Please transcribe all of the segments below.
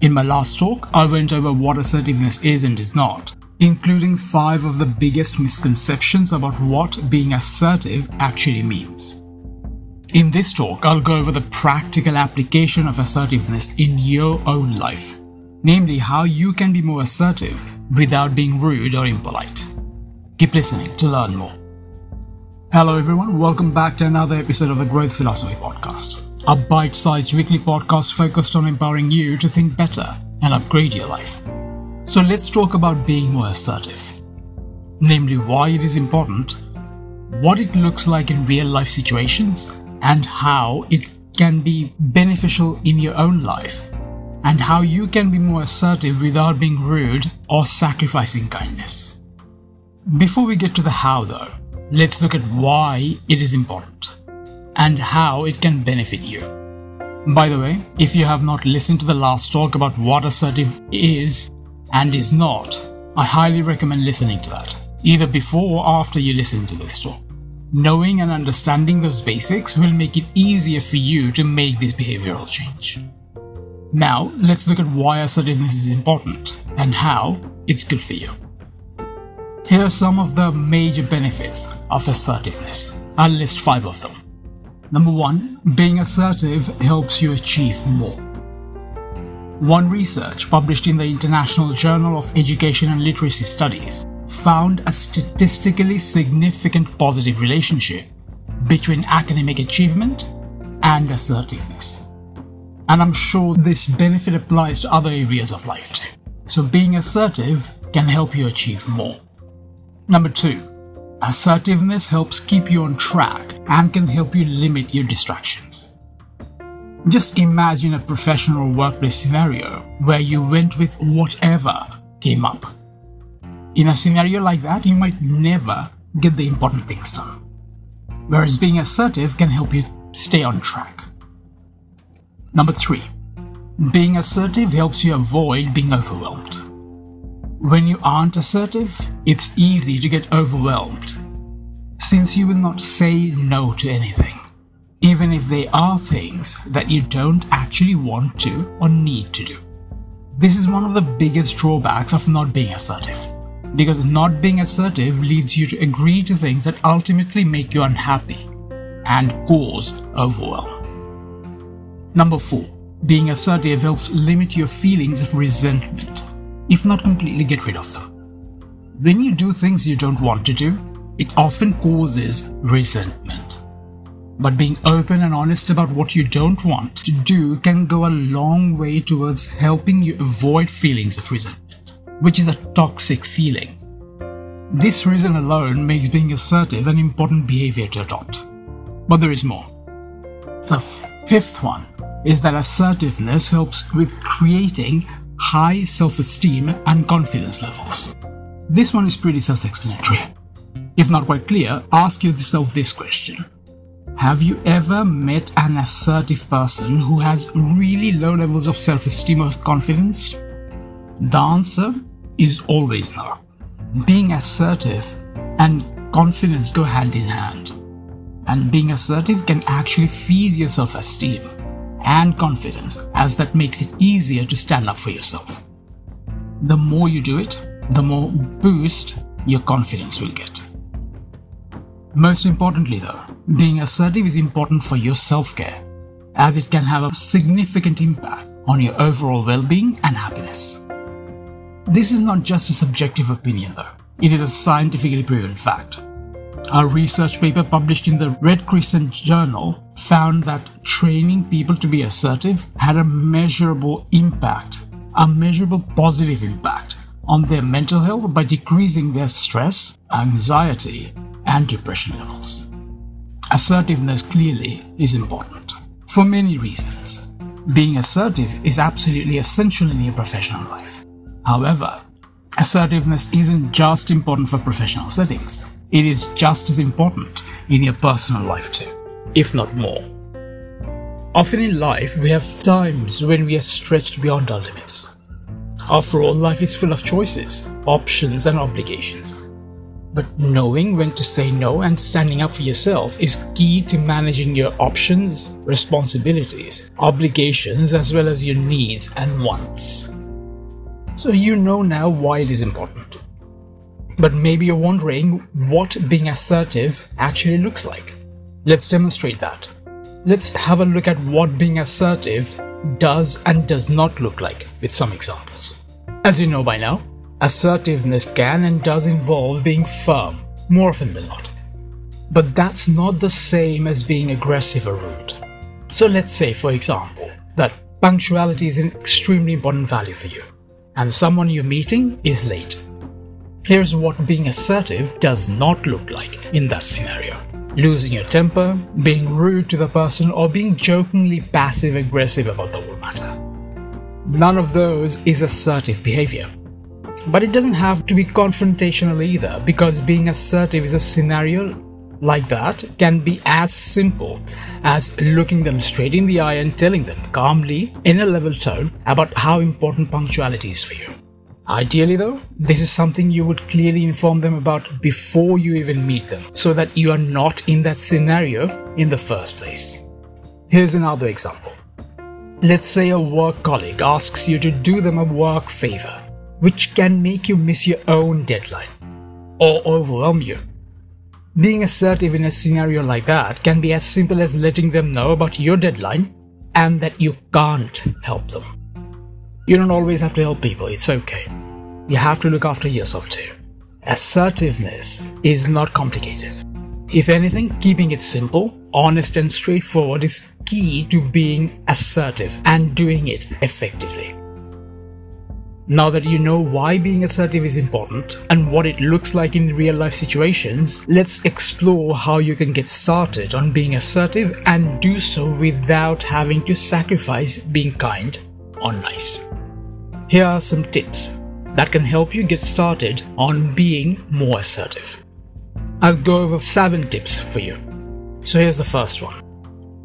In my last talk, I went over what assertiveness is and is not, including five of the biggest misconceptions about what being assertive actually means. In this talk, I'll go over the practical application of assertiveness in your own life, namely how you can be more assertive without being rude or impolite. Keep listening to learn more. Hello, everyone. Welcome back to another episode of the Growth Philosophy Podcast, a bite sized weekly podcast focused on empowering you to think better and upgrade your life. So, let's talk about being more assertive, namely, why it is important, what it looks like in real life situations, and how it can be beneficial in your own life, and how you can be more assertive without being rude or sacrificing kindness. Before we get to the how, though, let's look at why it is important and how it can benefit you. By the way, if you have not listened to the last talk about what assertive is and is not, I highly recommend listening to that, either before or after you listen to this talk. Knowing and understanding those basics will make it easier for you to make this behavioral change. Now, let's look at why assertiveness is important and how it's good for you. Here are some of the major benefits of assertiveness. I'll list five of them. Number one, being assertive helps you achieve more. One research published in the International Journal of Education and Literacy Studies found a statistically significant positive relationship between academic achievement and assertiveness. And I'm sure this benefit applies to other areas of life too. So being assertive can help you achieve more. Number two, assertiveness helps keep you on track and can help you limit your distractions. Just imagine a professional workplace scenario where you went with whatever came up in a scenario like that, you might never get the important things done. Whereas being assertive can help you stay on track. Number three, being assertive helps you avoid being overwhelmed. When you aren't assertive, it's easy to get overwhelmed, since you will not say no to anything, even if they are things that you don't actually want to or need to do. This is one of the biggest drawbacks of not being assertive because not being assertive leads you to agree to things that ultimately make you unhappy and cause overwhelm. Number four, being assertive helps limit your feelings of resentment, if not completely get rid of them. When you do things you don't want to do, it often causes resentment. But being open and honest about what you don't want to do can go a long way towards helping you avoid feelings of resentment which is a toxic feeling. This reason alone makes being assertive an important behavior to adopt. But there is more. The fifth one is that assertiveness helps with creating high self esteem and confidence levels. This one is pretty self explanatory. If not quite clear, ask yourself this question Have you ever met an assertive person who has really low levels of self esteem or confidence? The answer is always no. Being assertive and confidence go hand in hand. And being assertive can actually feed your self esteem and confidence, as that makes it easier to stand up for yourself. The more you do it, the more boost your confidence will get. Most importantly, though, being assertive is important for your self care, as it can have a significant impact on your overall well being and happiness. This is not just a subjective opinion, though. It is a scientifically proven fact. A research paper published in the Red Crescent Journal found that training people to be assertive had a measurable impact, a measurable positive impact on their mental health by decreasing their stress, anxiety, and depression levels. Assertiveness clearly is important for many reasons. Being assertive is absolutely essential in your professional life. However, assertiveness isn't just important for professional settings, it is just as important in your personal life too, if not more. Often in life, we have times when we are stretched beyond our limits. After all, life is full of choices, options, and obligations. But knowing when to say no and standing up for yourself is key to managing your options, responsibilities, obligations, as well as your needs and wants. So you know now why it is important. But maybe you're wondering what being assertive actually looks like. Let's demonstrate that. Let's have a look at what being assertive does and does not look like with some examples. As you know by now, Assertiveness can and does involve being firm, more often than not. But that's not the same as being aggressive or rude. So let's say, for example, that punctuality is an extremely important value for you, and someone you're meeting is late. Here's what being assertive does not look like in that scenario losing your temper, being rude to the person, or being jokingly passive aggressive about the whole matter. None of those is assertive behavior. But it doesn't have to be confrontational either, because being assertive is a scenario like that can be as simple as looking them straight in the eye and telling them calmly, in a level tone, about how important punctuality is for you. Ideally, though, this is something you would clearly inform them about before you even meet them, so that you are not in that scenario in the first place. Here's another example. Let's say a work colleague asks you to do them a work favor which can make you miss your own deadline or overwhelm you. Being assertive in a scenario like that can be as simple as letting them know about your deadline and that you can't help them. You don't always have to help people, it's okay. You have to look after yourself too. Assertiveness is not complicated. If anything, keeping it simple, honest, and straightforward is key to being assertive and doing it effectively. Now that you know why being assertive is important and what it looks like in real life situations, let's explore how you can get started on being assertive and do so without having to sacrifice being kind or nice. Here are some tips that can help you get started on being more assertive. I'll go over seven tips for you. So here's the first one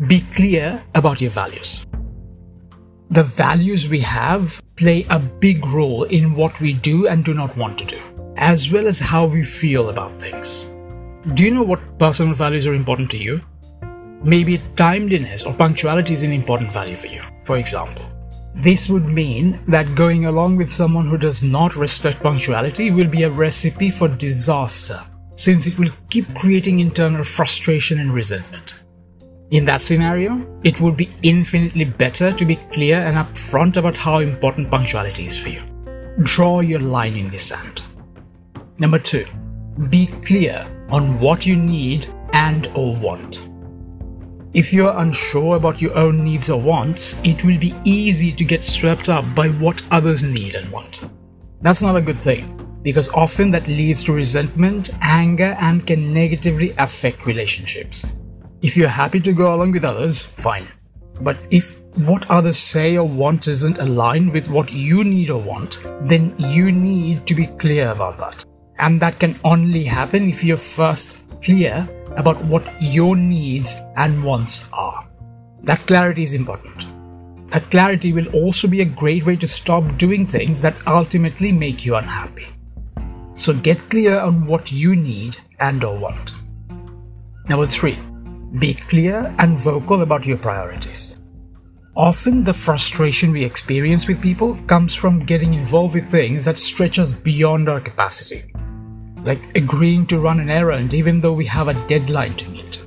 be clear about your values. The values we have play a big role in what we do and do not want to do, as well as how we feel about things. Do you know what personal values are important to you? Maybe timeliness or punctuality is an important value for you, for example. This would mean that going along with someone who does not respect punctuality will be a recipe for disaster, since it will keep creating internal frustration and resentment. In that scenario, it would be infinitely better to be clear and upfront about how important punctuality is for you. Draw your line in the sand. Number 2. Be clear on what you need and or want. If you're unsure about your own needs or wants, it will be easy to get swept up by what others need and want. That's not a good thing, because often that leads to resentment, anger, and can negatively affect relationships. If you're happy to go along with others, fine. But if what others say or want isn't aligned with what you need or want, then you need to be clear about that. And that can only happen if you're first clear about what your needs and wants are. That clarity is important. That clarity will also be a great way to stop doing things that ultimately make you unhappy. So get clear on what you need and or want. Number 3 be clear and vocal about your priorities. Often, the frustration we experience with people comes from getting involved with things that stretch us beyond our capacity, like agreeing to run an errand even though we have a deadline to meet.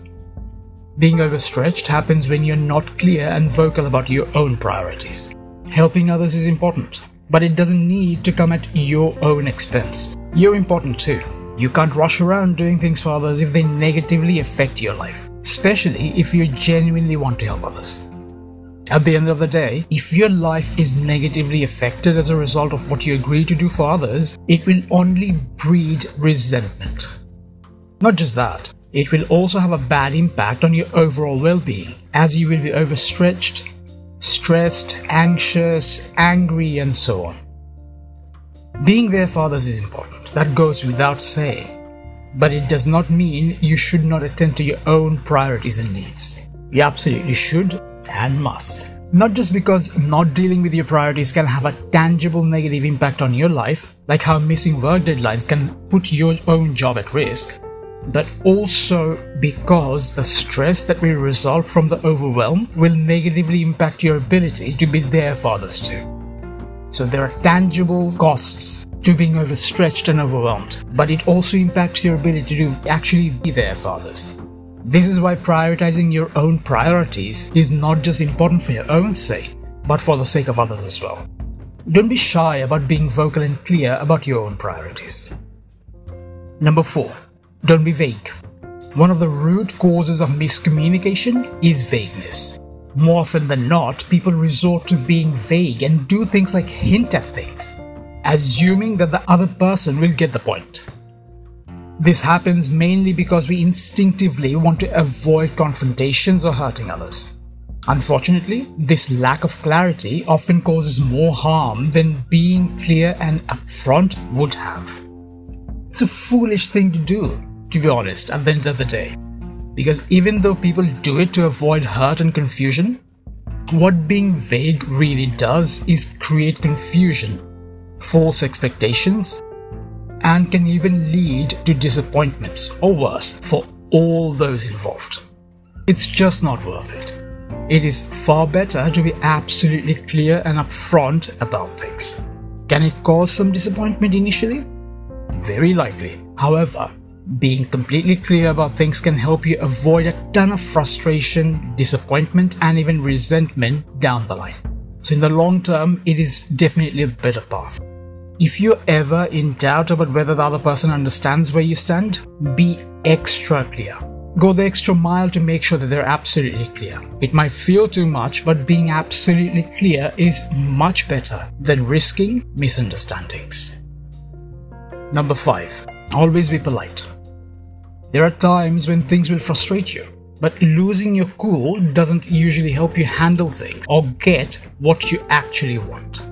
Being overstretched happens when you're not clear and vocal about your own priorities. Helping others is important, but it doesn't need to come at your own expense. You're important too. You can't rush around doing things for others if they negatively affect your life especially if you genuinely want to help others. At the end of the day, if your life is negatively affected as a result of what you agree to do for others, it will only breed resentment. Not just that, it will also have a bad impact on your overall well being, as you will be overstretched, stressed, anxious, angry, and so on. Being there for others is important, that goes without saying but it does not mean you should not attend to your own priorities and needs. You absolutely should and must. Not just because not dealing with your priorities can have a tangible negative impact on your life, like how missing work deadlines can put your own job at risk, but also because the stress that will result from the overwhelm will negatively impact your ability to be there for others too. So there are tangible costs to being overstretched and overwhelmed, but it also impacts your ability to actually be there for others. This is why prioritizing your own priorities is not just important for your own sake, but for the sake of others as well. Don't be shy about being vocal and clear about your own priorities. Number 4 don't be vague. One of the root causes of miscommunication is vagueness. More often than not, people resort to being vague and do things like hint at things, assuming that the other person will get the point. This happens mainly because we instinctively want to avoid confrontations or hurting others. Unfortunately, this lack of clarity often causes more harm than being clear and upfront would have. It's a foolish thing to do, to be honest, at the end of the day. Because even though people do it to avoid hurt and confusion, what being vague really does is create confusion, false expectations, and can even lead to disappointments or worse for all those involved. It's just not worth it. It is far better to be absolutely clear and upfront about things. Can it cause some disappointment initially? Very likely. However, being completely clear about things can help you avoid a ton of frustration, disappointment, and even resentment down the line. So, in the long term, it is definitely a better path. If you're ever in doubt about whether the other person understands where you stand, be extra clear. Go the extra mile to make sure that they're absolutely clear. It might feel too much, but being absolutely clear is much better than risking misunderstandings. Number 5. Always be polite. There are times when things will frustrate you, but losing your cool doesn't usually help you handle things or get what you actually want.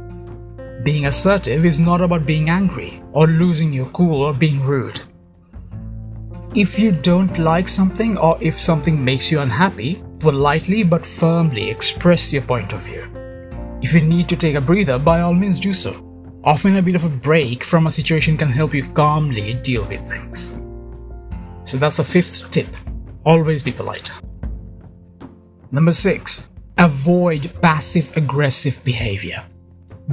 Being assertive is not about being angry or losing your cool or being rude. If you don't like something or if something makes you unhappy, politely but firmly express your point of view. If you need to take a breather, by all means do so. Often a bit of a break from a situation can help you calmly deal with things. So that's the fifth tip. Always be polite. Number six, avoid passive aggressive behavior.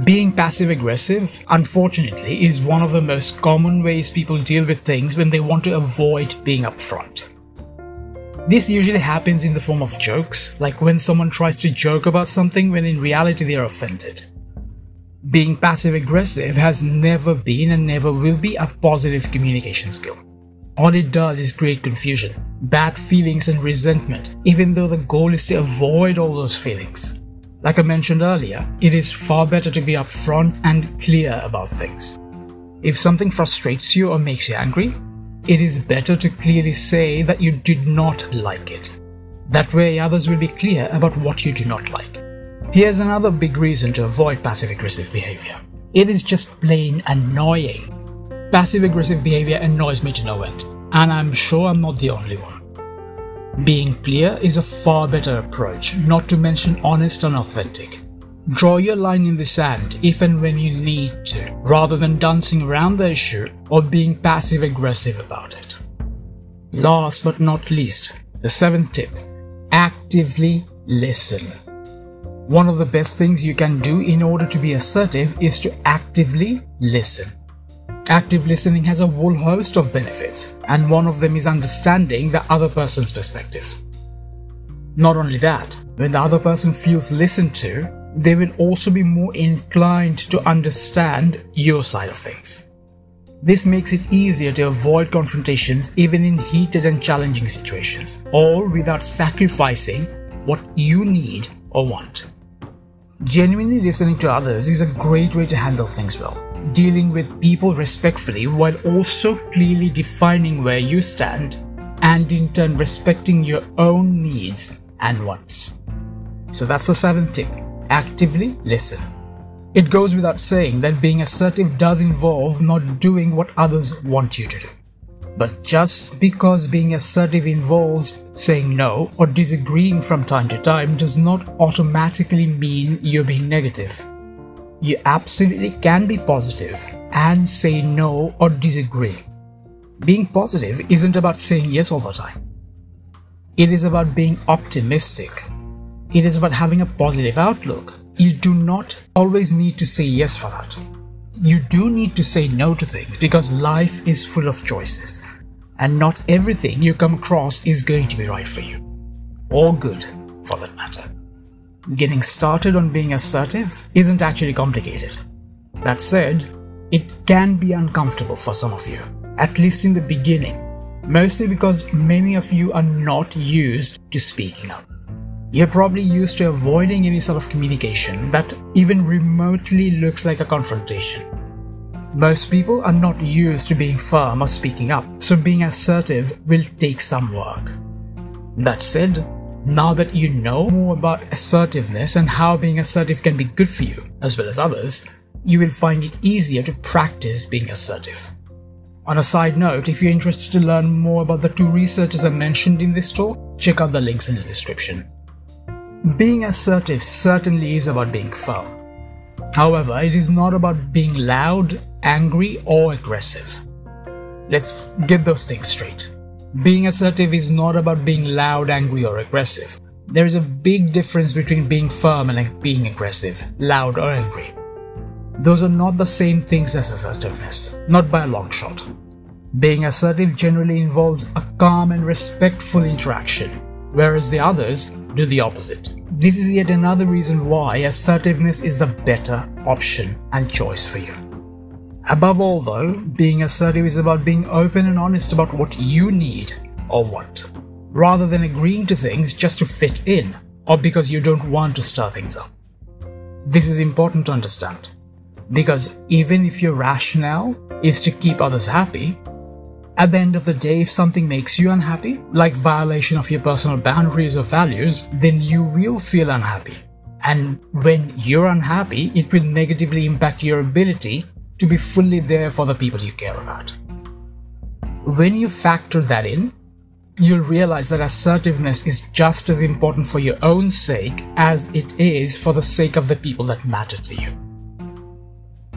Being passive aggressive, unfortunately, is one of the most common ways people deal with things when they want to avoid being upfront. This usually happens in the form of jokes, like when someone tries to joke about something when in reality they are offended. Being passive aggressive has never been and never will be a positive communication skill. All it does is create confusion, bad feelings, and resentment, even though the goal is to avoid all those feelings. Like I mentioned earlier, it is far better to be upfront and clear about things. If something frustrates you or makes you angry, it is better to clearly say that you did not like it. That way, others will be clear about what you do not like. Here's another big reason to avoid passive aggressive behavior it is just plain annoying. Passive aggressive behavior annoys me to no end, and I'm sure I'm not the only one. Being clear is a far better approach, not to mention honest and authentic. Draw your line in the sand if and when you need to, rather than dancing around the issue or being passive aggressive about it. Last but not least, the seventh tip actively listen. One of the best things you can do in order to be assertive is to actively listen. Active listening has a whole host of benefits, and one of them is understanding the other person's perspective. Not only that, when the other person feels listened to, they will also be more inclined to understand your side of things. This makes it easier to avoid confrontations even in heated and challenging situations, all without sacrificing what you need or want. Genuinely listening to others is a great way to handle things well dealing with people respectfully while also clearly defining where you stand and in turn respecting your own needs and wants. So that's the seventh tip actively listen. It goes without saying that being assertive does involve not doing what others want you to do. But just because being assertive involves saying no or disagreeing from time to time does not automatically mean you're being negative. You absolutely can be positive and say no or disagree. Being positive isn't about saying yes all the time. It is about being optimistic. It is about having a positive outlook. You do not always need to say yes for that. You do need to say no to things because life is full of choices, and not everything you come across is going to be right for you. Or good, for that matter. Getting started on being assertive isn't actually complicated. That said, it can be uncomfortable for some of you, at least in the beginning mostly because many of you are not used to speaking up. You're probably used to avoiding any sort of communication that even remotely looks like a confrontation. Most people are not used to being firm or speaking up, so being assertive will take some work. That said, now that you know more about assertiveness and how being assertive can be good for you, as well as others, you will find it easier to practice being assertive. On a side note, if you're interested to learn more about the two researchers I mentioned in this talk, check out the links in the description. Being assertive certainly is about being firm. However, it is not about being loud, angry, or aggressive. Let's get those things straight. Being assertive is not about being loud, angry, or aggressive. There is a big difference between being firm and being aggressive, loud, or angry. Those are not the same things as assertiveness, not by a long shot. Being assertive generally involves a calm and respectful interaction, whereas the others do the opposite. This is yet another reason why assertiveness is the better option and choice for you. Above all, though, being assertive is about being open and honest about what you need or want, rather than agreeing to things just to fit in or because you don't want to stir things up. This is important to understand. Because even if your rationale is to keep others happy, at the end of the day, if something makes you unhappy, like violation of your personal boundaries or values, then you will feel unhappy. And when you're unhappy, it will negatively impact your ability to be fully there for the people you care about. When you factor that in, you'll realize that assertiveness is just as important for your own sake as it is for the sake of the people that matter to you.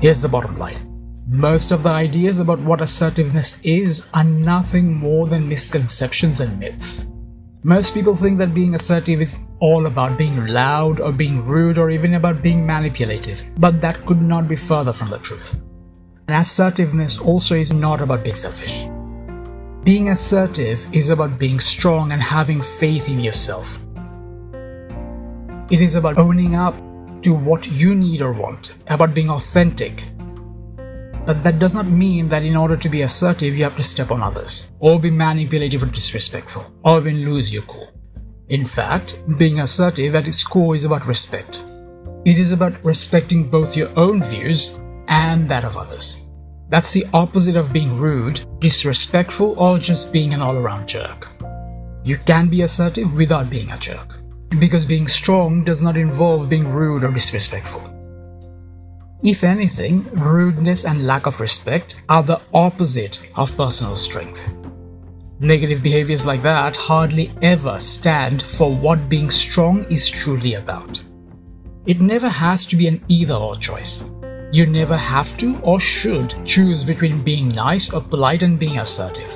Here's the bottom line most of the ideas about what assertiveness is are nothing more than misconceptions and myths. Most people think that being assertive is all about being loud or being rude or even about being manipulative, but that could not be further from the truth. And assertiveness also is not about being selfish. Being assertive is about being strong and having faith in yourself. It is about owning up to what you need or want, about being authentic. But that does not mean that in order to be assertive, you have to step on others, or be manipulative or disrespectful, or even lose your cool. In fact, being assertive at its core is about respect. It is about respecting both your own views and that of others. That's the opposite of being rude, disrespectful, or just being an all around jerk. You can be assertive without being a jerk because being strong does not involve being rude or disrespectful. If anything, rudeness and lack of respect are the opposite of personal strength. Negative behaviors like that hardly ever stand for what being strong is truly about. It never has to be an either or choice. You never have to or should choose between being nice or polite and being assertive.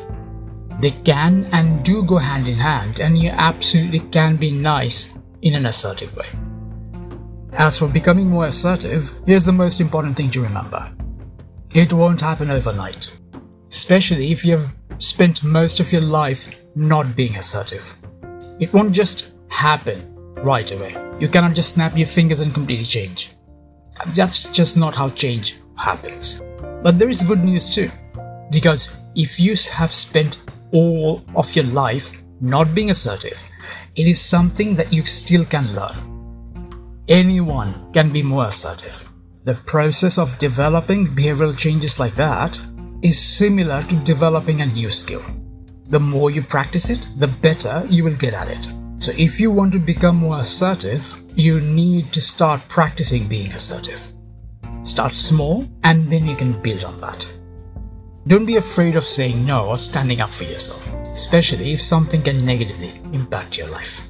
They can and do go hand in hand, and you absolutely can be nice in an assertive way. As for becoming more assertive, here's the most important thing to remember it won't happen overnight, especially if you've spent most of your life not being assertive. It won't just happen right away. You cannot just snap your fingers and completely change. That's just not how change happens. But there is good news too, because if you have spent all of your life not being assertive, it is something that you still can learn. Anyone can be more assertive. The process of developing behavioral changes like that is similar to developing a new skill. The more you practice it, the better you will get at it. So, if you want to become more assertive, you need to start practicing being assertive. Start small and then you can build on that. Don't be afraid of saying no or standing up for yourself, especially if something can negatively impact your life.